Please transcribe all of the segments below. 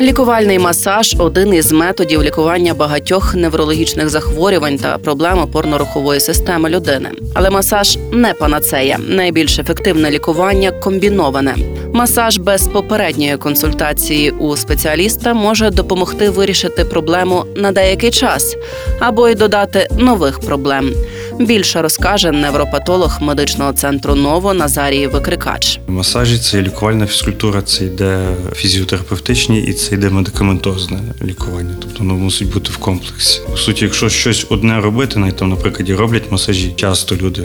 Лікувальний масаж один із методів лікування багатьох неврологічних захворювань та проблем опорно-рухової системи людини. Але масаж не панацея. Найбільш ефективне лікування комбіноване. Масаж без попередньої консультації у спеціаліста може допомогти вирішити проблему на деякий час або й додати нових проблем. Більше розкаже невропатолог медичного центру Ново Назарій Викрикач. Масажі це лікувальна фізкультура, це йде фізіотерапевтичні і це йде медикаментозне лікування. Тобто воно мусить бути в комплексі. По суті, якщо щось одне робити, навіть там, наприклад, роблять масажі, часто люди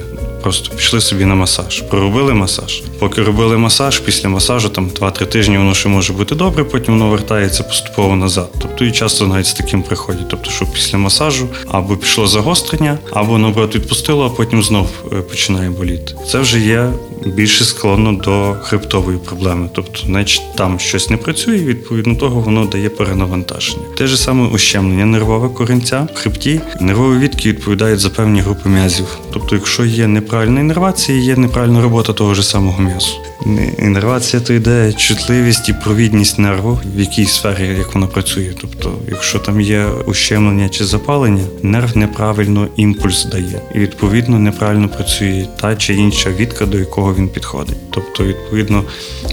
просто пішли собі на масаж, проробили масаж. Поки робили масаж, після масажу там 2-3 тижні воно ще може бути добре, потім воно вертається поступово назад. Тобто і часто навіть з таким приходять. Тобто, що після масажу або пішло загострення, або наоборот відпустило, а потім знов е, починає боліти. Це вже є більше склонно до хребтової проблеми. Тобто, значить, там щось не працює, і відповідно того воно дає перенавантаження. Те ж саме ущемлення нервове корінця в хребті. Нервові відки відповідають за певні групи м'язів. Тобто, якщо є неправильна іннервація, є неправильна робота того ж самого м'язу. Не- Іннервація то йде чутливість і провідність нерву, в якій сфері як вона працює. Тобто, якщо там є ущемлення чи запалення, нерв неправильно імпульс дає, і відповідно неправильно працює та чи інша відка, до якого він підходить. Тобто, відповідно,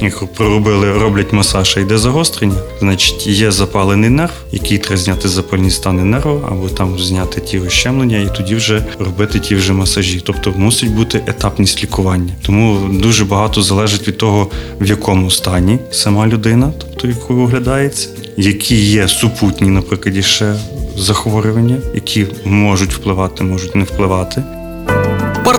як проробили, роблять масаж, а йде загострення, значить є запалений нерв, який треба зняти запальні стани нерва, або там зняти ті ущемлення, і тоді вже робити ті вже масажі. Тобто мусить бути етапність лікування. Тому дуже багато залежить від того, в якому стані сама людина, тобто якою оглядається, які є супутні, наприклад, ще захворювання, які можуть впливати, можуть не впливати.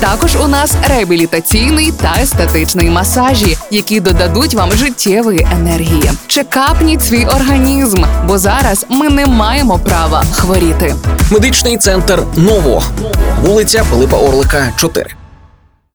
Також у нас реабілітаційний та естетичний масажі, які додадуть вам життєвої енергії. Чекапніть свій організм, бо зараз ми не маємо права хворіти. Медичний центр Ново, вулиця Пилипа Орлика, 4.